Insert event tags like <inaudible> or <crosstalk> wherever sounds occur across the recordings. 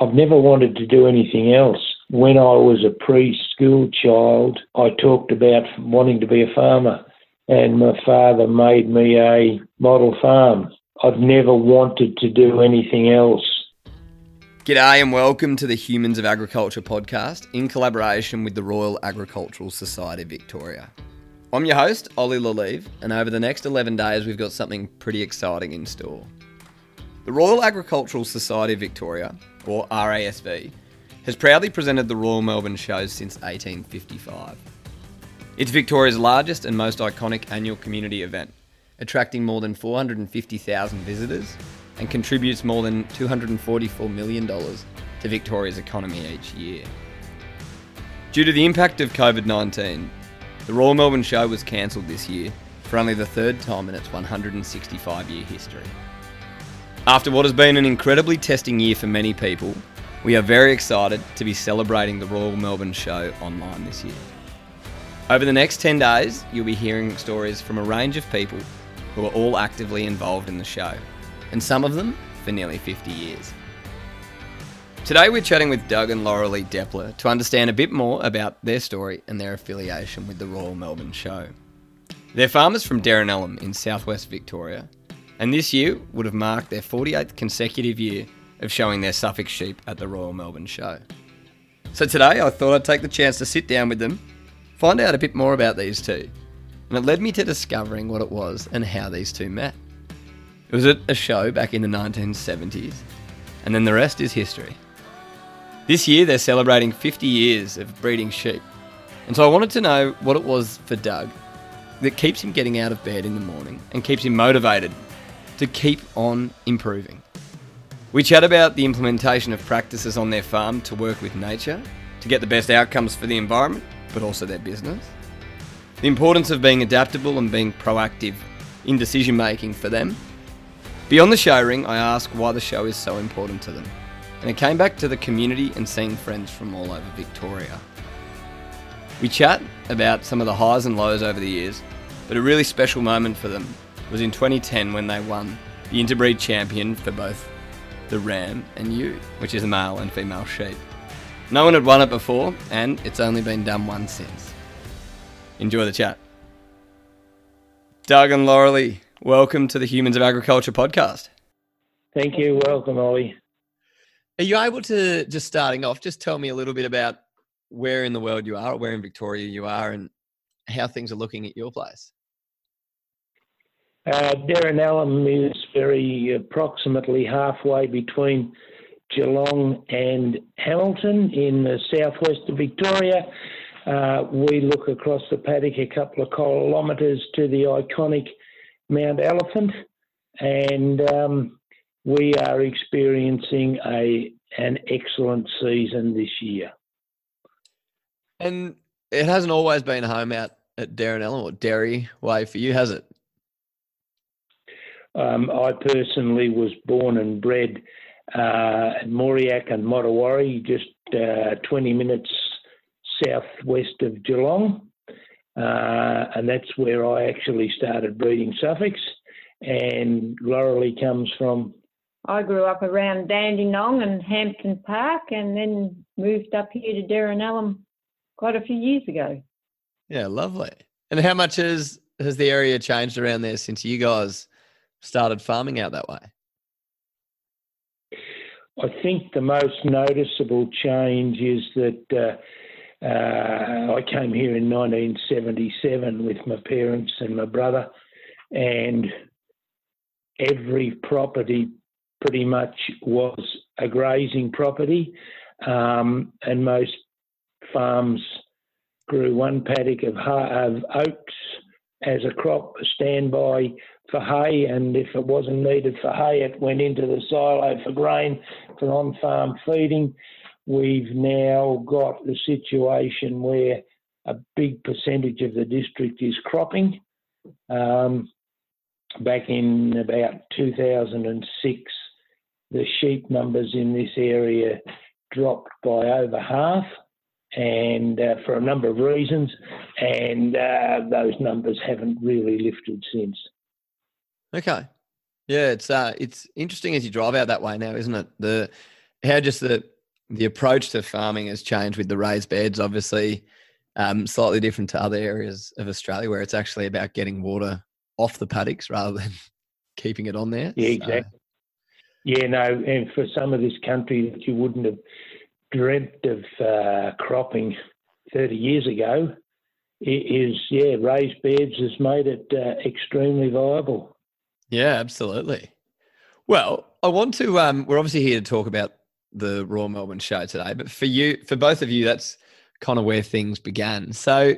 I've never wanted to do anything else. When I was a preschool child, I talked about wanting to be a farmer, and my father made me a model farm. I've never wanted to do anything else. G'day and welcome to the Humans of Agriculture podcast in collaboration with the Royal Agricultural Society Victoria. I'm your host, Ollie Le Lievre, and over the next 11 days, we've got something pretty exciting in store. The Royal Agricultural Society of Victoria, or RASV, has proudly presented the Royal Melbourne Shows since 1855. It's Victoria's largest and most iconic annual community event, attracting more than 450,000 visitors and contributes more than $244 million to Victoria's economy each year. Due to the impact of COVID 19, the Royal Melbourne Show was cancelled this year for only the third time in its 165 year history. After what has been an incredibly testing year for many people, we are very excited to be celebrating the Royal Melbourne Show online this year. Over the next 10 days, you'll be hearing stories from a range of people who are all actively involved in the show, and some of them for nearly 50 years. Today, we're chatting with Doug and Laurelie Depler to understand a bit more about their story and their affiliation with the Royal Melbourne Show. They're farmers from Derrinallum in southwest Victoria and this year would have marked their 48th consecutive year of showing their Suffolk sheep at the Royal Melbourne Show. So today I thought I'd take the chance to sit down with them, find out a bit more about these two, and it led me to discovering what it was and how these two met. It was at a show back in the 1970s, and then the rest is history. This year they're celebrating 50 years of breeding sheep, and so I wanted to know what it was for Doug that keeps him getting out of bed in the morning and keeps him motivated to keep on improving. We chat about the implementation of practices on their farm to work with nature, to get the best outcomes for the environment, but also their business. The importance of being adaptable and being proactive in decision making for them. Beyond the show ring, I ask why the show is so important to them. And it came back to the community and seeing friends from all over Victoria. We chat about some of the highs and lows over the years, but a really special moment for them was in 2010 when they won the interbreed champion for both the ram and ewe, which is a male and female sheep. No one had won it before, and it's only been done once since. Enjoy the chat. Doug and Laurelie, welcome to the Humans of Agriculture podcast. Thank you. Welcome, Ollie. Are you able to, just starting off, just tell me a little bit about where in the world you are, where in Victoria you are, and how things are looking at your place? Uh, Derrinallum is very approximately halfway between Geelong and Hamilton in the southwest of Victoria. Uh, we look across the paddock a couple of kilometres to the iconic Mount Elephant, and um, we are experiencing a an excellent season this year. And it hasn't always been home out at Darren Derrinallum or Derry Way for you, has it? Um, I personally was born and bred uh, at Moriac and Modewarre, just uh, 20 minutes southwest of Geelong. Uh, and that's where I actually started breeding Suffolks. And Laurelie comes from. I grew up around Dandenong and Hampton Park and then moved up here to Derrinallum quite a few years ago. Yeah, lovely. And how much has, has the area changed around there since you guys started farming out that way? I think the most noticeable change is that uh, uh, I came here in 1977 with my parents and my brother, and every property pretty much was a grazing property, um, and most farms grew one paddock of, of oats as a crop, a standby for hay, and if it wasn't needed for hay, it went into the silo for grain for on farm feeding. We've now got the situation where a big percentage of the district is cropping. Um, back in about 2006, the sheep numbers in this area dropped by over half and uh, for a number of reasons, and uh, those numbers haven't really lifted since. Okay. Yeah, it's uh, it's interesting as you drive out that way now, isn't it? The how just the the approach to farming has changed with the raised beds, obviously, um, slightly different to other areas of Australia where it's actually about getting water off the paddocks rather than <laughs> keeping it on there. Yeah, exactly. So. Yeah, no, and for some of this country that you wouldn't have dreamt of uh, cropping 30 years ago, is yeah, raised beds has made it uh, extremely viable. Yeah, absolutely. Well, I want to. Um, we're obviously here to talk about the Royal Melbourne Show today, but for you, for both of you, that's kind of where things began. So,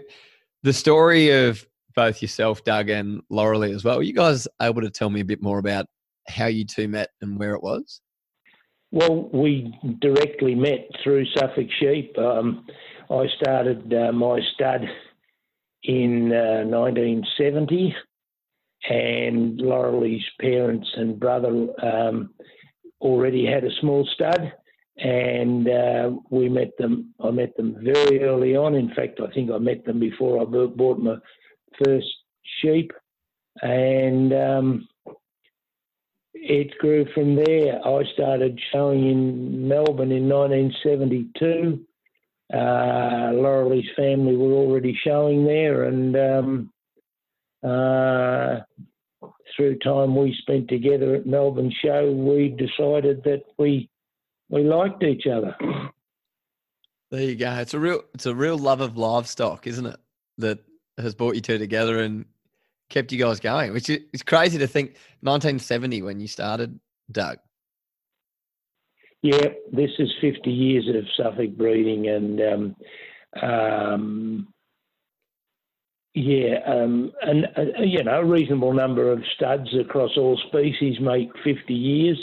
the story of both yourself, Doug, and Laurelie as well. You guys able to tell me a bit more about how you two met and where it was? Well, we directly met through Suffolk Sheep. Um, I started uh, my stud in uh, 1970, and Laurelie's parents and brother um, already had a small stud, and uh, we met them. I met them very early on. In fact, I think I met them before I bought my first sheep, and um, it grew from there. I started showing in Melbourne in 1972 uh, Laurelie's family were already showing there, and um, uh, through time we spent together at Melbourne Show, we decided that we we liked each other. There you go. It's a real it's a real love of livestock, isn't it? That has brought you two together and kept you guys going. Which is it's crazy to think 1970 when you started, Doug. Yeah, this is 50 years of Suffolk breeding, and um, um, yeah, um, and uh, you know, a reasonable number of studs across all species make 50 years,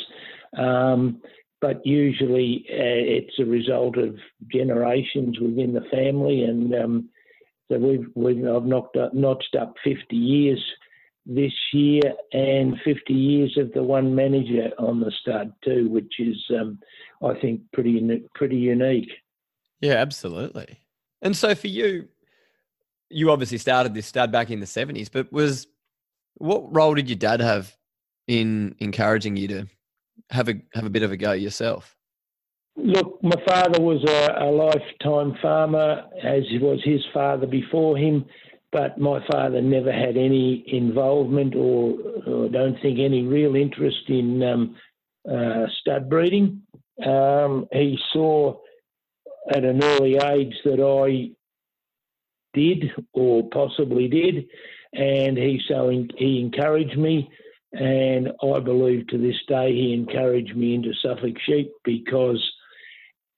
um, but usually uh, it's a result of generations within the family, and um, so we've, we've I've knocked up, notched up 50 years this year and 50 years of the one manager on the stud too, which is, um, I think, pretty pretty unique. Yeah, absolutely. And so for you, you obviously started this stud back in the 70s, but was what role did your dad have in encouraging you to have a have a bit of a go yourself? Look, my father was a, a lifetime farmer, as was his father before him but my father never had any involvement or, or don't think any real interest in um, uh, stud breeding. Um, he saw at an early age that I did or possibly did, and he so in, he encouraged me. And I believe to this day he encouraged me into Suffolk sheep because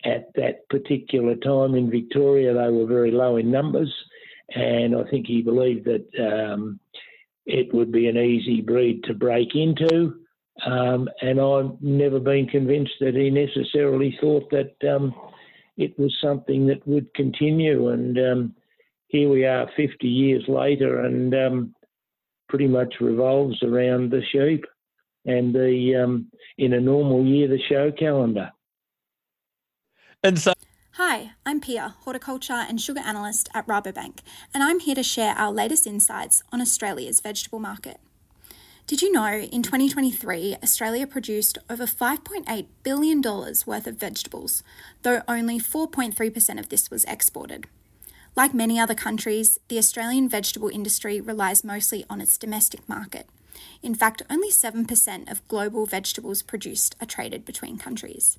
at that particular time in Victoria they were very low in numbers and I think he believed that um, it would be an easy breed to break into. Um, and I've never been convinced that he necessarily thought that um, it was something that would continue. And um, here we are 50 years later, and um, pretty much revolves around the sheep and the um, in a normal year the show calendar. And so Hi, I'm Pia, horticulture and sugar analyst at Rabobank, and I'm here to share our latest insights on Australia's vegetable market. Did you know in 2023 Australia produced over $5.8 billion worth of vegetables, though only 4.3% of this was exported? Like many other countries, the Australian vegetable industry relies mostly on its domestic market. In fact, only 7% of global vegetables produced are traded between countries.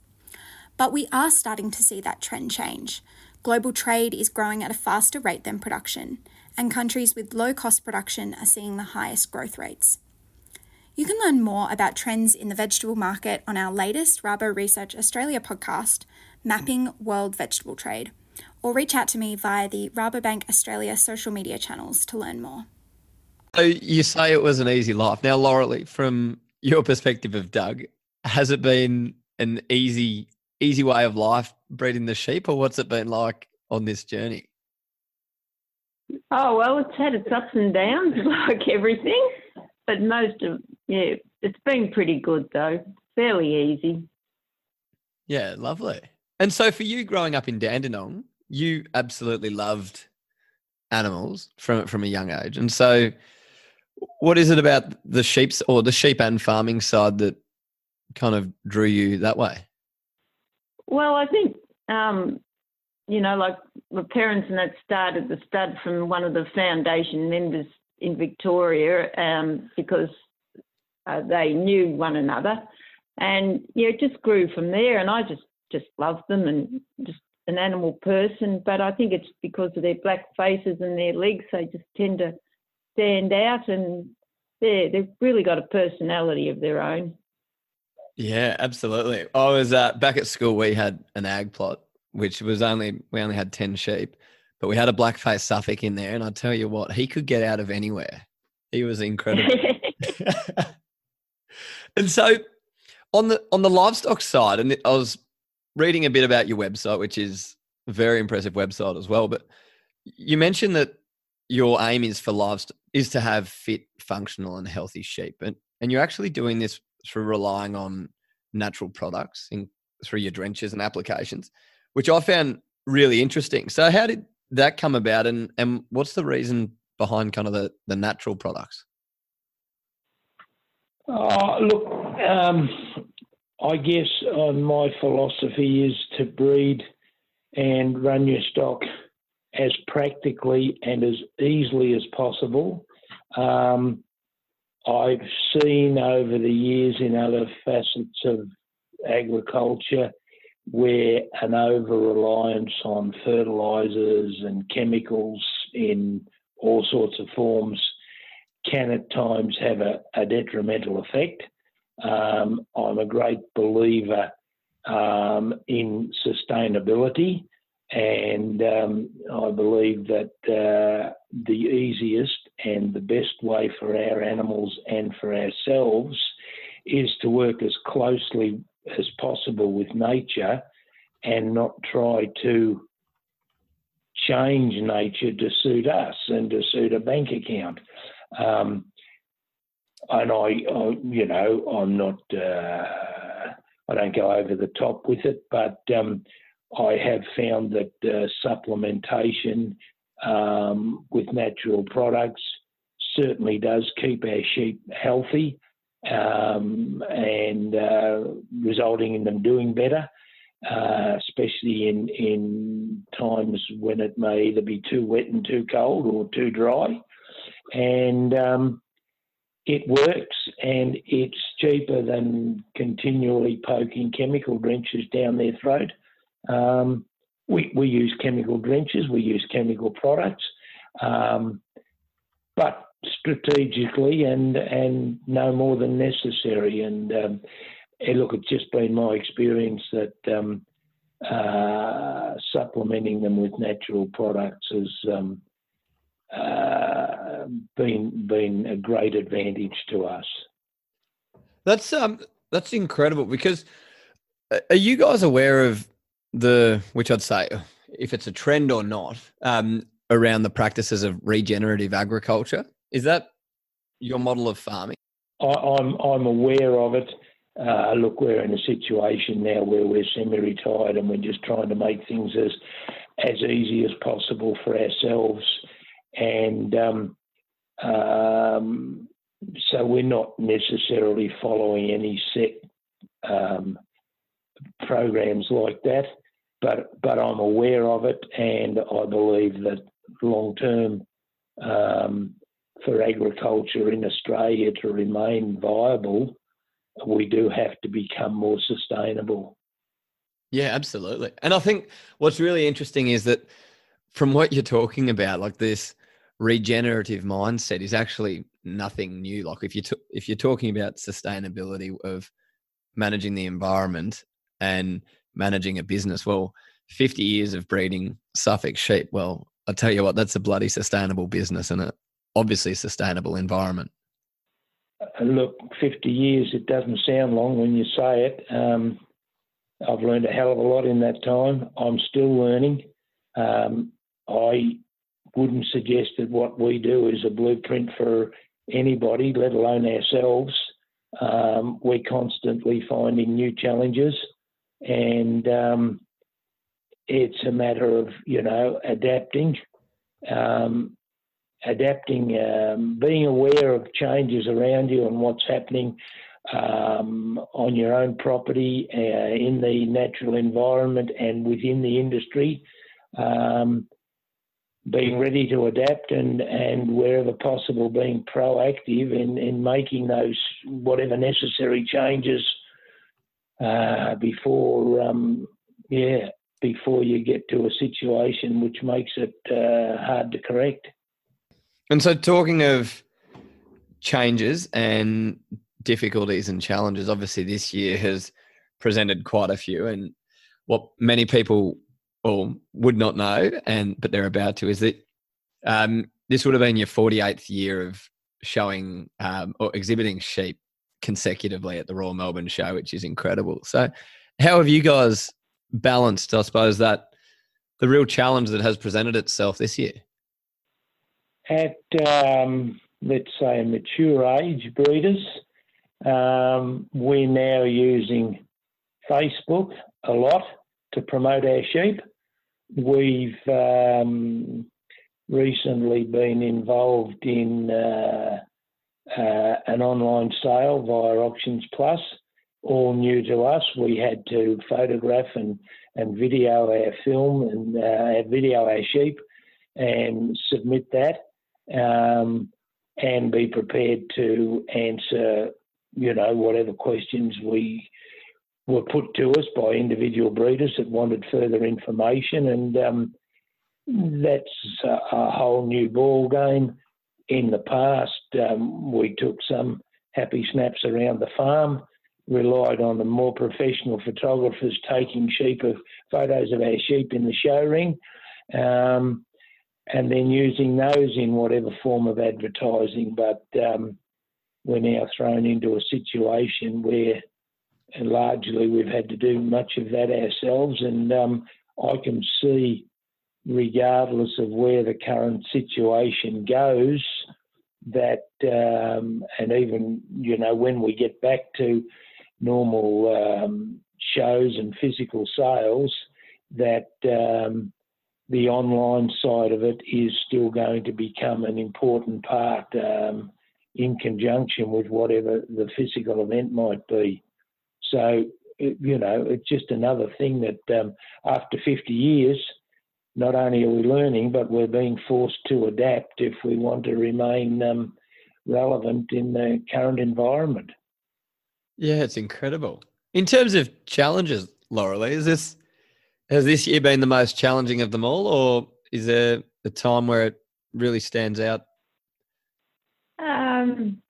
But we are starting to see that trend change. Global trade is growing at a faster rate than production, and countries with low cost production are seeing the highest growth rates. You can learn more about trends in the vegetable market on our latest Rabo Research Australia podcast, Mapping World Vegetable Trade, or reach out to me via the Rabobank Australia social media channels to learn more. So you say it was an easy life. Now, Laurelie, from your perspective of Doug, has it been an easy easy way of life breeding the sheep, or what's it been like on this journey? Oh well, it's had its ups and downs, <laughs> like everything. But most of yeah, it's been pretty good though. Fairly easy. Yeah, lovely. And so for you growing up in Dandenong, you absolutely loved animals from from a young age. And so what is it about the sheep's or the sheep and farming side that kind of drew you that way? Well, I think um, you know, like my parents and that started the stud from one of the foundation members in Victoria um, because uh, they knew one another, and yeah, it just grew from there. And I just just loved them and just an animal person. But I think it's because of their black faces and their legs; they just tend to stand out, and they they've really got a personality of their own. Yeah, absolutely. I was uh, back at school. We had an ag plot, which was only we only had ten sheep, but we had a black-faced Suffolk in there, and I tell you what, he could get out of anywhere. He was incredible. <laughs> <laughs> and so, on the on the livestock side, and I was reading a bit about your website, which is a very impressive website as well. But you mentioned that your aim is for livestock is to have fit, functional, and healthy sheep, and and you're actually doing this through relying on natural products in, through your drenches and applications, which I found really interesting. So, how did that come about, and and what's the reason behind kind of the the natural products? Oh, look, um, I guess uh, my philosophy is to breed and run your stock as practically and as easily as possible. Um, I've seen over the years in other facets of agriculture where an over reliance on fertilizers and chemicals in all sorts of forms can at times have a, a detrimental effect. Um, I'm a great believer um, in sustainability, and um, I believe that uh, the easiest and the best way for our animals and for ourselves is to work as closely as possible with nature and not try to change nature to suit us and to suit a bank account. Um, and I, I, you know, I'm not, uh, I don't go over the top with it, but um, I have found that uh, supplementation um, with natural products certainly does keep our sheep healthy um, and uh, resulting in them doing better, uh, especially in, in times when it may either be too wet and too cold or too dry. And um, it works and it's cheaper than continually poking chemical drenches down their throat. Um, we, we use chemical drenches, we use chemical products, um, but strategically and and no more than necessary. And um, look, it's just been my experience that um, uh, supplementing them with natural products has um, uh, been been a great advantage to us. That's um that's incredible because uh, are you guys aware of the which I'd say if it's a trend or not um, around the practices of regenerative agriculture? Is that your model of farming? I, am I'm, I'm aware of it. Uh, look, we're in a situation now where we're semi-retired and we're just trying to make things as as easy as possible for ourselves, and um, um, so we're not necessarily following any set um, programs like that, but but I'm aware of it, and I believe that long term um, for agriculture in Australia to remain viable, we do have to become more sustainable. Yeah, absolutely. And I think what's really interesting is that from what you're talking about, like this regenerative mindset is actually nothing new. Like if you t- if you're talking about sustainability of managing the environment and managing a business. Well, 50 years of breeding Suffolk sheep. Well, I tell you what, that's a bloody sustainable business and a obviously sustainable environment. Look, 50 years, it doesn't sound long when you say it. Um, I've learned a hell of a lot in that time. I'm still learning. Um, I wouldn't suggest that what we do is a blueprint for anybody, let alone ourselves. Um, we're constantly finding new challenges and um, it's a matter of you know adapting, um, adapting, um, being aware of changes around you and what's happening. um, on your own property, uh, in the natural environment, and within the industry. Um, being ready to adapt and, and wherever possible being proactive in, in making those whatever necessary changes uh, before um, yeah before you get to a situation which makes it uh, hard to correct. And so, talking of changes and difficulties and challenges, obviously this year has presented quite a few. And what many people or would not know, and but they're about to, is that um, this would have been your 48th year of showing um, or exhibiting sheep consecutively at the Royal Melbourne Show, which is incredible. So, how have you guys balanced, I suppose, that the real challenge that has presented itself this year? At um, let's say a mature age breeders, um, we're now using Facebook a lot to promote our sheep. We've um, recently been involved in uh, uh, an online sale via Auctions Plus, all new to us. We had to photograph and, and video our film and uh, video our sheep and submit that um, and be prepared to answer, you know, whatever questions we were put to us by individual breeders that wanted further information. And um, that's a, a, whole new ball game. In the past, um, we took some happy snaps around the farm, relied on the more professional photographers taking sheep of photos of our sheep in the show ring. Um, and then using those in whatever form of advertising. But um, we're now thrown into a situation where and largely we've had to do much of that ourselves. And um, I can see, regardless of where the current situation goes, that um, and even you know when we get back to normal um, shows and physical sales, that um, the online side of it is still going to become an important part um, in conjunction with whatever the physical event might be. So, you know, it's just another thing that um, after 50 years, not only are we learning, but we're being forced to adapt if we want to remain um, relevant in the current environment. Yeah, it's incredible. In terms of challenges, Laura, is this has this year been the most challenging of them all, or is there a time where it really stands out? Um,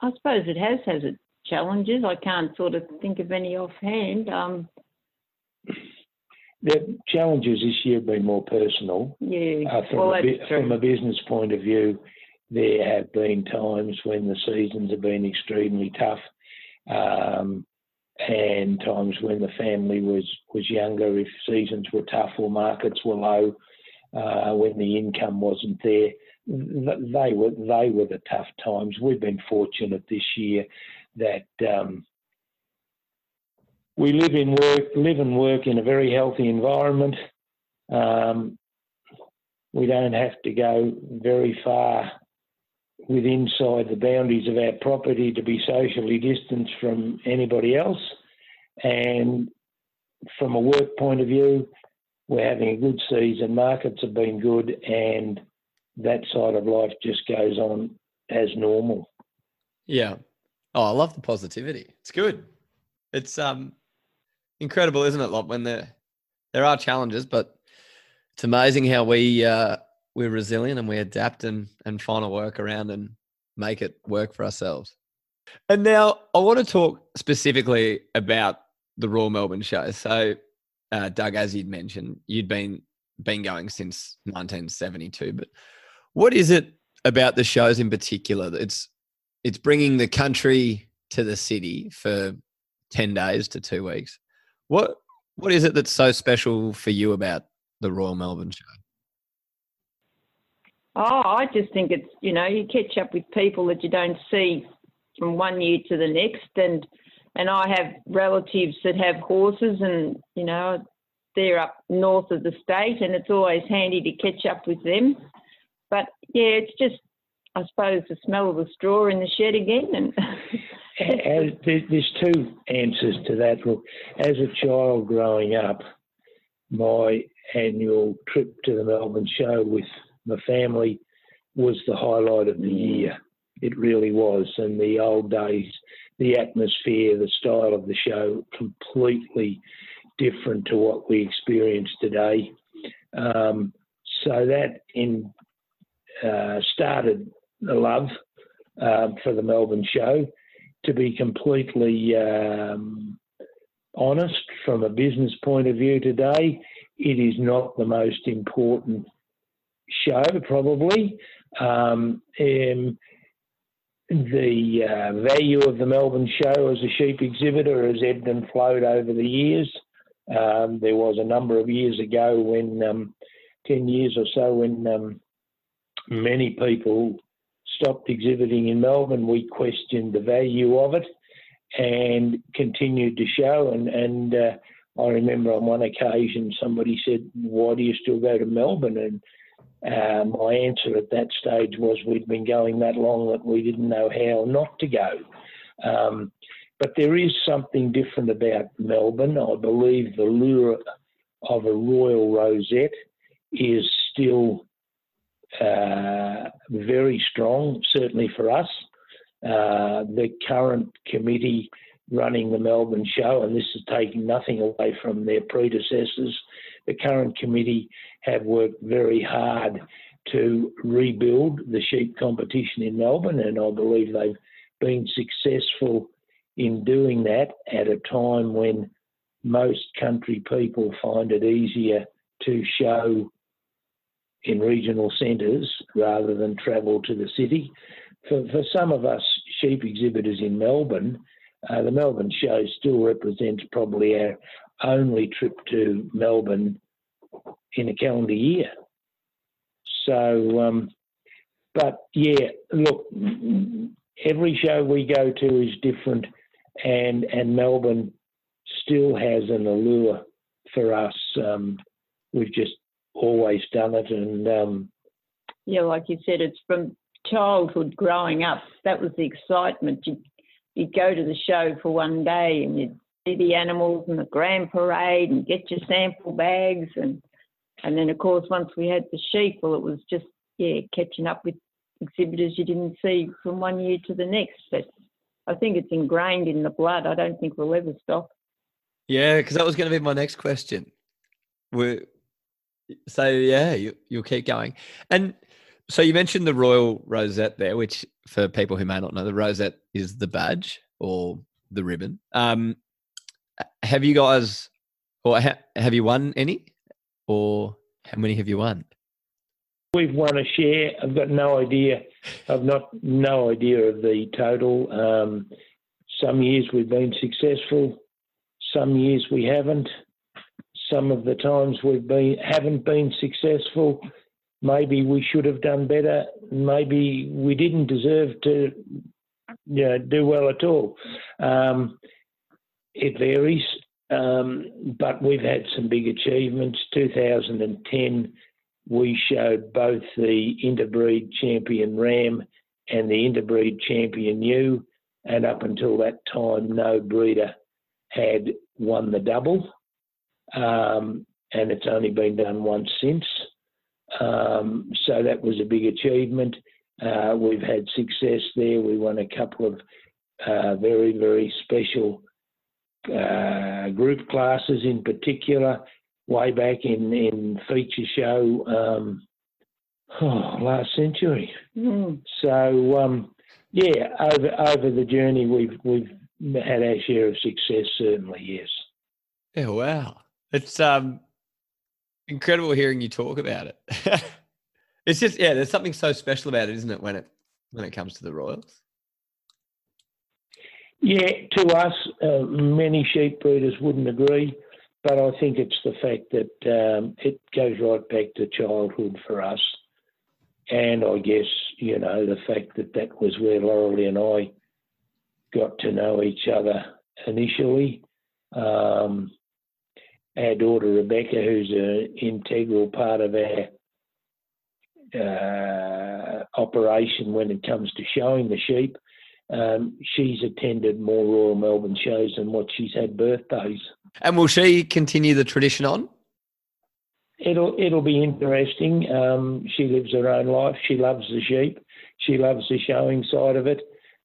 I suppose it has has its challenges. I can't sort of think of any offhand. Um, the challenges this year have been more personal. Yeah, uh, from, well, a, from a business point of view, there have been times when the seasons have been extremely tough. Um, and times when the family was was younger, if seasons were tough or markets were low, uh, when the income wasn't there, they were they were the tough times. We've been fortunate this year that um, we live in work live and work in a very healthy environment. Um, we don't have to go very far with inside the boundaries of our property to be socially distanced from anybody else. And from a work point of view, we're having a good season. Markets have been good, and that side of life just goes on as normal. Yeah. Oh, I love the positivity. It's good. It's um incredible, isn't it? Lot when there there are challenges, but it's amazing how we uh, we're resilient and we adapt and, and find a workaround and make it work for ourselves. And now I want to talk specifically about the Royal Melbourne show. So, uh, Doug, as you'd mentioned, you'd been been going since 1972. But what is it about the shows in particular? It's it's bringing the country to the city for 10 days to two weeks. What what is it that's so special for you about the Royal Melbourne show? Oh, I just think it's, you know, you catch up with people that you don't see from one year to the next. And, and I have relatives that have horses and, you know, they're up north of the state and it's always handy to catch up with them. But yeah, it's just, I suppose, the smell of the straw in the shed again. And, <laughs> as, there's two answers to that. Look, as a child growing up, my annual trip to the Melbourne show with my family was the highlight of the year. It really was. And the old days, the atmosphere, the style of the show, completely different to what we experience today. Um, so that in uh, started the love um, for the Melbourne show. To be completely um, honest, from a business point of view today, it is not the most important show, probably. Um, um, the uh, value of the Melbourne show as a sheep exhibitor has ebbed and flowed over the years. Um, there was a number of years ago when, um, 10 years or so, when um, many people stopped exhibiting in Melbourne. We questioned the value of it and continued to show. And, and uh, I remember on one occasion somebody said, Why do you still go to Melbourne? And uh, my answer at that stage was we'd been going that long that we didn't know how not to go. Um, but there is something different about Melbourne. I believe the lure of a royal rosette is still uh, very strong, certainly for us. Uh, the current committee running the Melbourne show, and this is taking nothing away from their predecessors, the current committee have worked very hard to rebuild the sheep competition in Melbourne, and I believe they've been successful in doing that at a time when most country people find it easier to show in regional centres rather than travel to the city. For, for some of us sheep exhibitors in Melbourne, uh, the Melbourne show still represents probably our only trip to Melbourne in a calendar year. So, um, but yeah, look, every show we go to is different, and and Melbourne still has an allure for us. Um, we've just always done it. And um, yeah, like you said, it's from childhood growing up. That was the excitement. You'd, you'd go to the show for one day and you'd see the animals and the grand parade and get your sample bags and and then of course once we had the sheep, well, it was just yeah catching up with exhibitors you didn't see from one year to the next. But I think it's ingrained in the blood. I don't think we'll ever stop. Yeah, because that was going to be my next question. We're so yeah, you, you'll keep going. And so you mentioned the royal rosette there, which for people who may not know, the rosette is the badge or the ribbon. Um, have you guys, or ha- have you won any, or how many have you won? We've won a share. I've got no idea. I've not no idea of the total. Um, some years we've been successful. Some years we haven't some of the times we've been haven't been successful. Maybe we should have done better. Maybe we didn't deserve to you know, do well at all. Um, it varies, um, but we've had some big achievements. 2010, we showed both the interbreed champion ram and the interbreed champion ewe, and up until that time, no breeder had won the double um, and it's only been done once since. Um, so that was a big achievement. Uh, we've had success there. We won a couple of uh, very, very special uh, group classes in particular way back in, in feature show um, oh, last century. Mm. So, um, yeah, over, over the journey, we've, we've had our share of success, certainly, yes. Yeah, wow. It's um incredible hearing you talk about it. <laughs> it's just yeah, there's something so special about it, isn't it, when it when it comes to the Royals? Yeah, to us, uh, many sheep breeders wouldn't agree, but I think it's the fact that um, it goes right back to childhood for us, and I guess you know the fact that that was where Laurelie and I got to know each other initially. Um, our daughter Rebecca, who's an integral part of our uh, operation when it comes to showing the sheep. um, she's attended more Royal Melbourne shows than what she's had birthdays. And will she continue the tradition on? It'll it'll be interesting. Um, she lives her own life. She loves the sheep. She loves the showing side of it.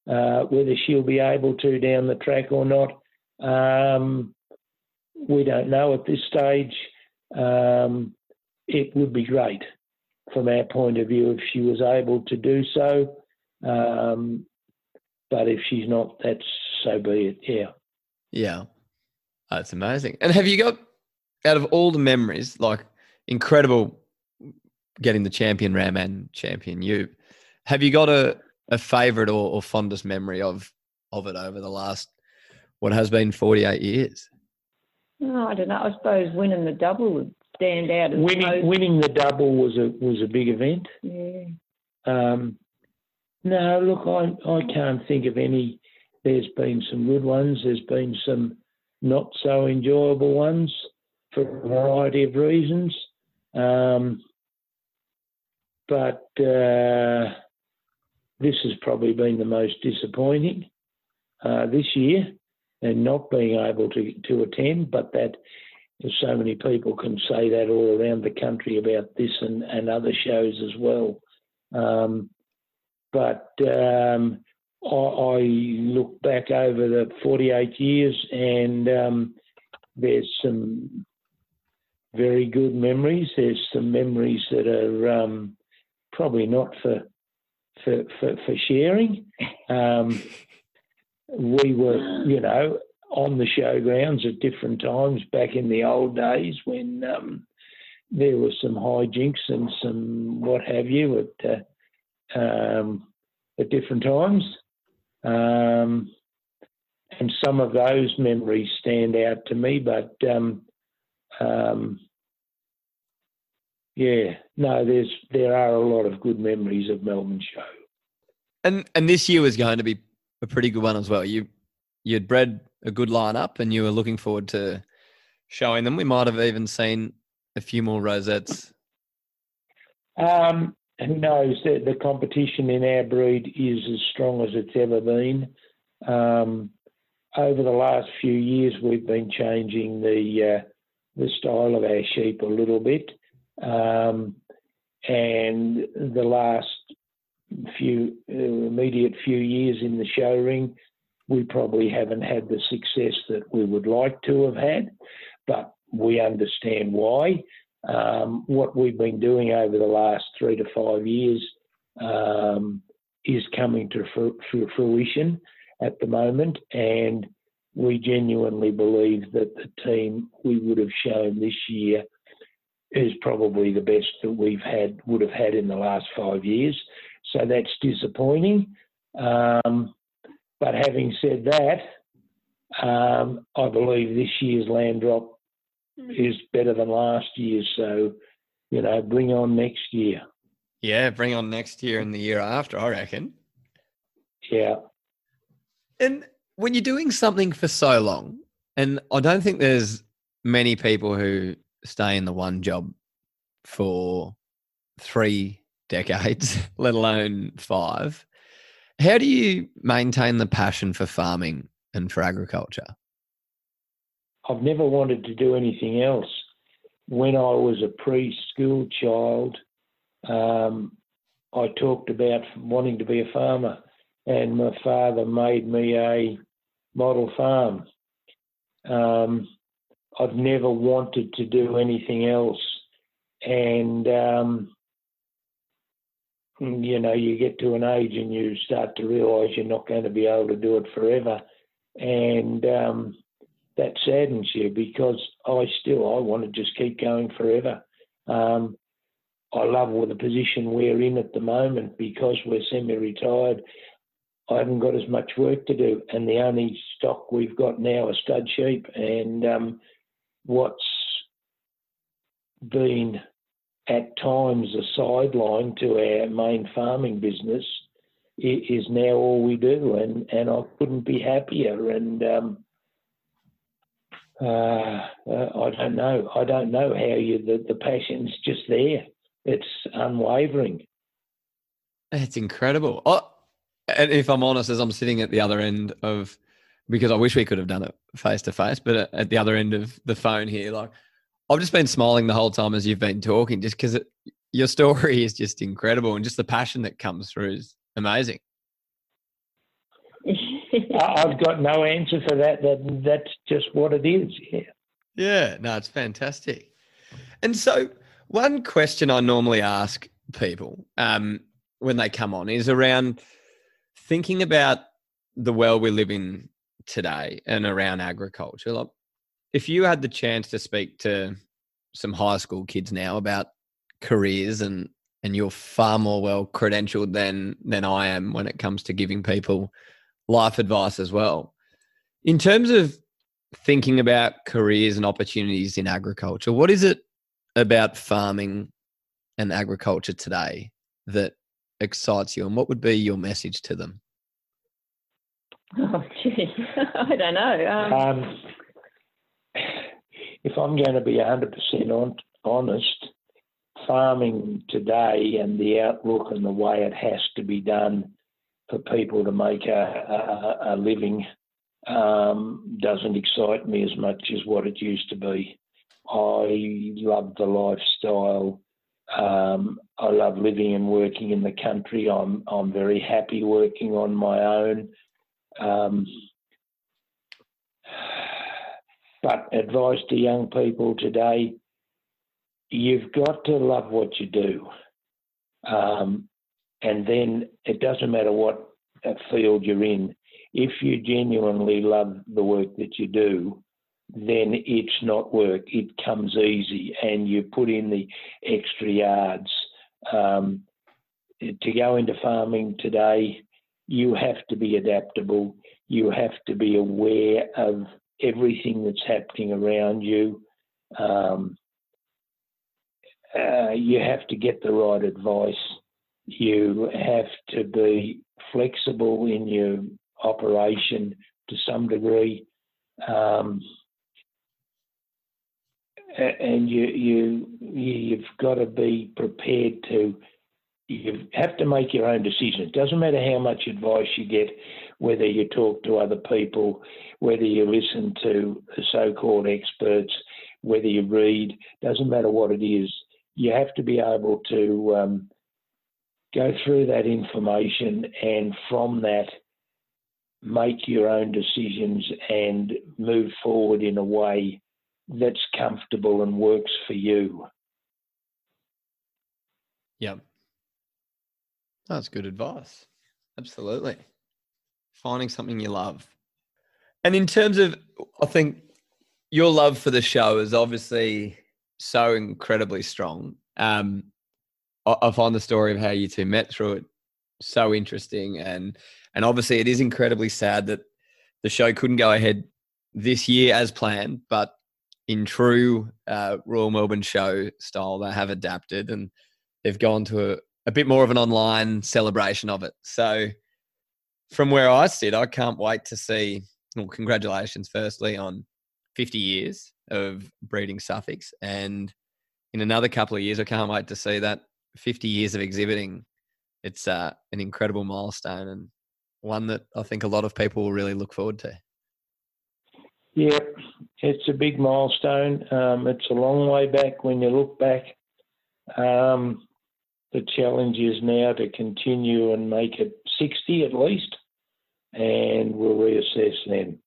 Uh, whether she'll be able to down the track or not, um, we don't know at this stage. Um, it would be great from our point of view if she was able to do so. Um, but if she's not, that's so be it. Yeah. Yeah. That's amazing. And have ewe got, out of all the memories, like incredible getting the champion ram and champion you, have you got a, a favorite or, or fondest memory of, of it over the last, what has been 48 years? Oh, I don't know. I suppose winning the double would stand out. As winning most. winning the double was a was a big event. Yeah. Um, no, look, I I can't think of any. There's been some good ones. There's been some not so enjoyable ones for a variety of reasons. Um, but uh, this has probably been the most disappointing uh, this year, and not being able to to attend. But that so many people can say that all around the country about this and, and other shows as well. Um, but um, I, I, look back over the 48 years and um, there's some very good memories. There's some memories that are um, probably not for for, for, for sharing. We were, you know, on the showgrounds at different times back in the old days when um, there was some hijinks and some what have you at uh, um, at different times. Um, and some of those memories stand out to me, but um, um, yeah, no, there's there are a lot of good memories of Melbourne Show. And and this year was going to be a pretty good one as well. You you'd bred a good lineup and you were looking forward to showing them. We might have even seen a few more rosettes. Um, who knows? The, the competition in our breed is as strong as it's ever been. Um, over the last few years, we've been changing the uh, the style of our sheep a little bit, um, and the last few uh, immediate few years in the show ring, we probably haven't had the success that we would like to have had, but we understand why. Um, what we've been doing over the last three to five years um, is coming to fr- fruition at the moment, and we genuinely believe that the team we would have shown this year is probably the best that we've had would have had in the last five years. So that's disappointing. Um, but having said that, um, I believe this year's lamb drop is better than last year. So, you know, bring on next year. Yeah, bring on next year and the year after, I reckon. Yeah. And when you're doing something for so long, and I don't think there's many people who stay in the one job for three decades, <laughs> let alone five. How do you maintain the passion for farming and for agriculture? I've never wanted to do anything else. When I was a preschool child, um, I talked about wanting to be a farmer, and my father made me a model farm. Um, I've never wanted to do anything else, and um, you know, you get to an age and you start to realise you're not going to be able to do it forever, and um, that saddens you because I still I want to just keep going forever. Um, I love the position we're in at the moment because we're semi-retired. I haven't got as much work to do, and the only stock we've got now are stud sheep. And um, what's been at times a sideline to our main farming business is now all we do, and, and I couldn't be happier. And um, uh, uh, I don't know. I don't know how you the, the passion's just there. It's unwavering. It's incredible. Oh, and if I'm honest, as I'm sitting at the other end of, because I wish we could have done it face to face, but at the other end of the phone here, like I've just been smiling the whole time as you've been talking, just because your story is just incredible, and just the passion that comes through is amazing. I've got no answer for that. That that's just what it is. Yeah. Yeah. No, it's fantastic. And so, one question I normally ask people um, when they come on is around thinking about the world we live in today and around agriculture. Like, if you had the chance to speak to some high school kids now about careers and and you're far more well credentialed than than I am when it comes to giving people life advice as well. In terms of thinking about careers and opportunities in agriculture, what is it about farming and agriculture today that excites you, and what would be your message to them? Oh, <laughs> gee, <laughs> I don't know. Um, um, if I'm going to be 100% on, honest, farming today and the outlook and the way it has to be done for people to make a, a, a living um, doesn't excite me as much as what it used to be. I love the lifestyle. Um, I love living and working in the country. I'm I'm very happy working on my own. Um, but advice to young people today: you've got to love what you do. Um, and then it doesn't matter what field you're in. If you genuinely love the work that you do, then it's not work. It comes easy, and you put in the extra yards. Um, to go into farming today, you have to be adaptable. You have to be aware of everything that's happening around you. Um, uh, you have to get the right advice you have to be flexible in your operation to some degree. Um, and you you you've got to be prepared to you have to make your own decision. It doesn't matter how much advice you get, whether you talk to other people, whether you listen to so-called experts, whether you read. Doesn't matter what it is. You have to be able to um, go through that information and from that make your own decisions and move forward in a way that's comfortable and works for you. Yeah. That's good advice. Absolutely. Finding something you love. And in terms of, I think your love for the show is obviously so incredibly strong. Um, I find the story of how you two met through it so interesting, and and obviously it is incredibly sad that the show couldn't go ahead this year as planned, but in true uh, Royal Melbourne show style, they have adapted and they've gone to a, a bit more of an online celebration of it. So, from where I sit, I can't wait to see. Well, congratulations, firstly, on 50 years of breeding Suffolks, and in another couple of years, I can't wait to see that 50 years of exhibiting, it's uh, an incredible milestone and one that I think a lot of people will really look forward to. Yeah, it's a big milestone. Um, it's a long way back when you look back. Um, the challenge is now to continue and make it 60 at least, and we'll reassess then.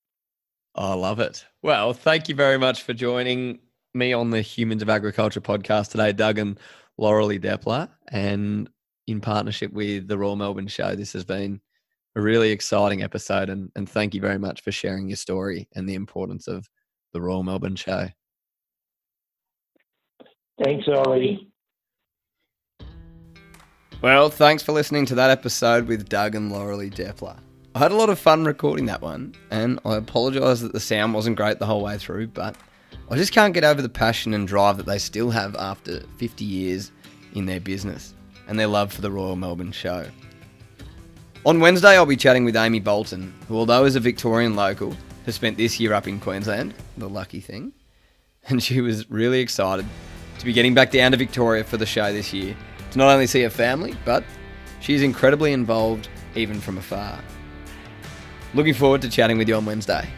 I love it. Well, thank you very much for joining me on the Humans of Agriculture podcast today, Doug. And Laurelie Le Lievre, and in partnership with the Royal Melbourne Show. This has been a really exciting episode, and, and thank you very much for sharing your story and the importance of the Royal Melbourne Show. Thanks, Ollie. Well, thanks for listening to that episode with Doug and Laurelie Le Lievre. I had a lot of fun recording that one, and I apologise that the sound wasn't great the whole way through, but I just can't get over the passion and drive that they still have after 50 years in their business and their love for the Royal Melbourne Show. On Wednesday, I'll be chatting with Amy Bolton, who, although is a Victorian local, has spent this year up in Queensland, the lucky thing, and she was really excited to be getting back down to Victoria for the show this year to not only see her family, but she's incredibly involved even from afar. Looking forward to chatting with you on Wednesday.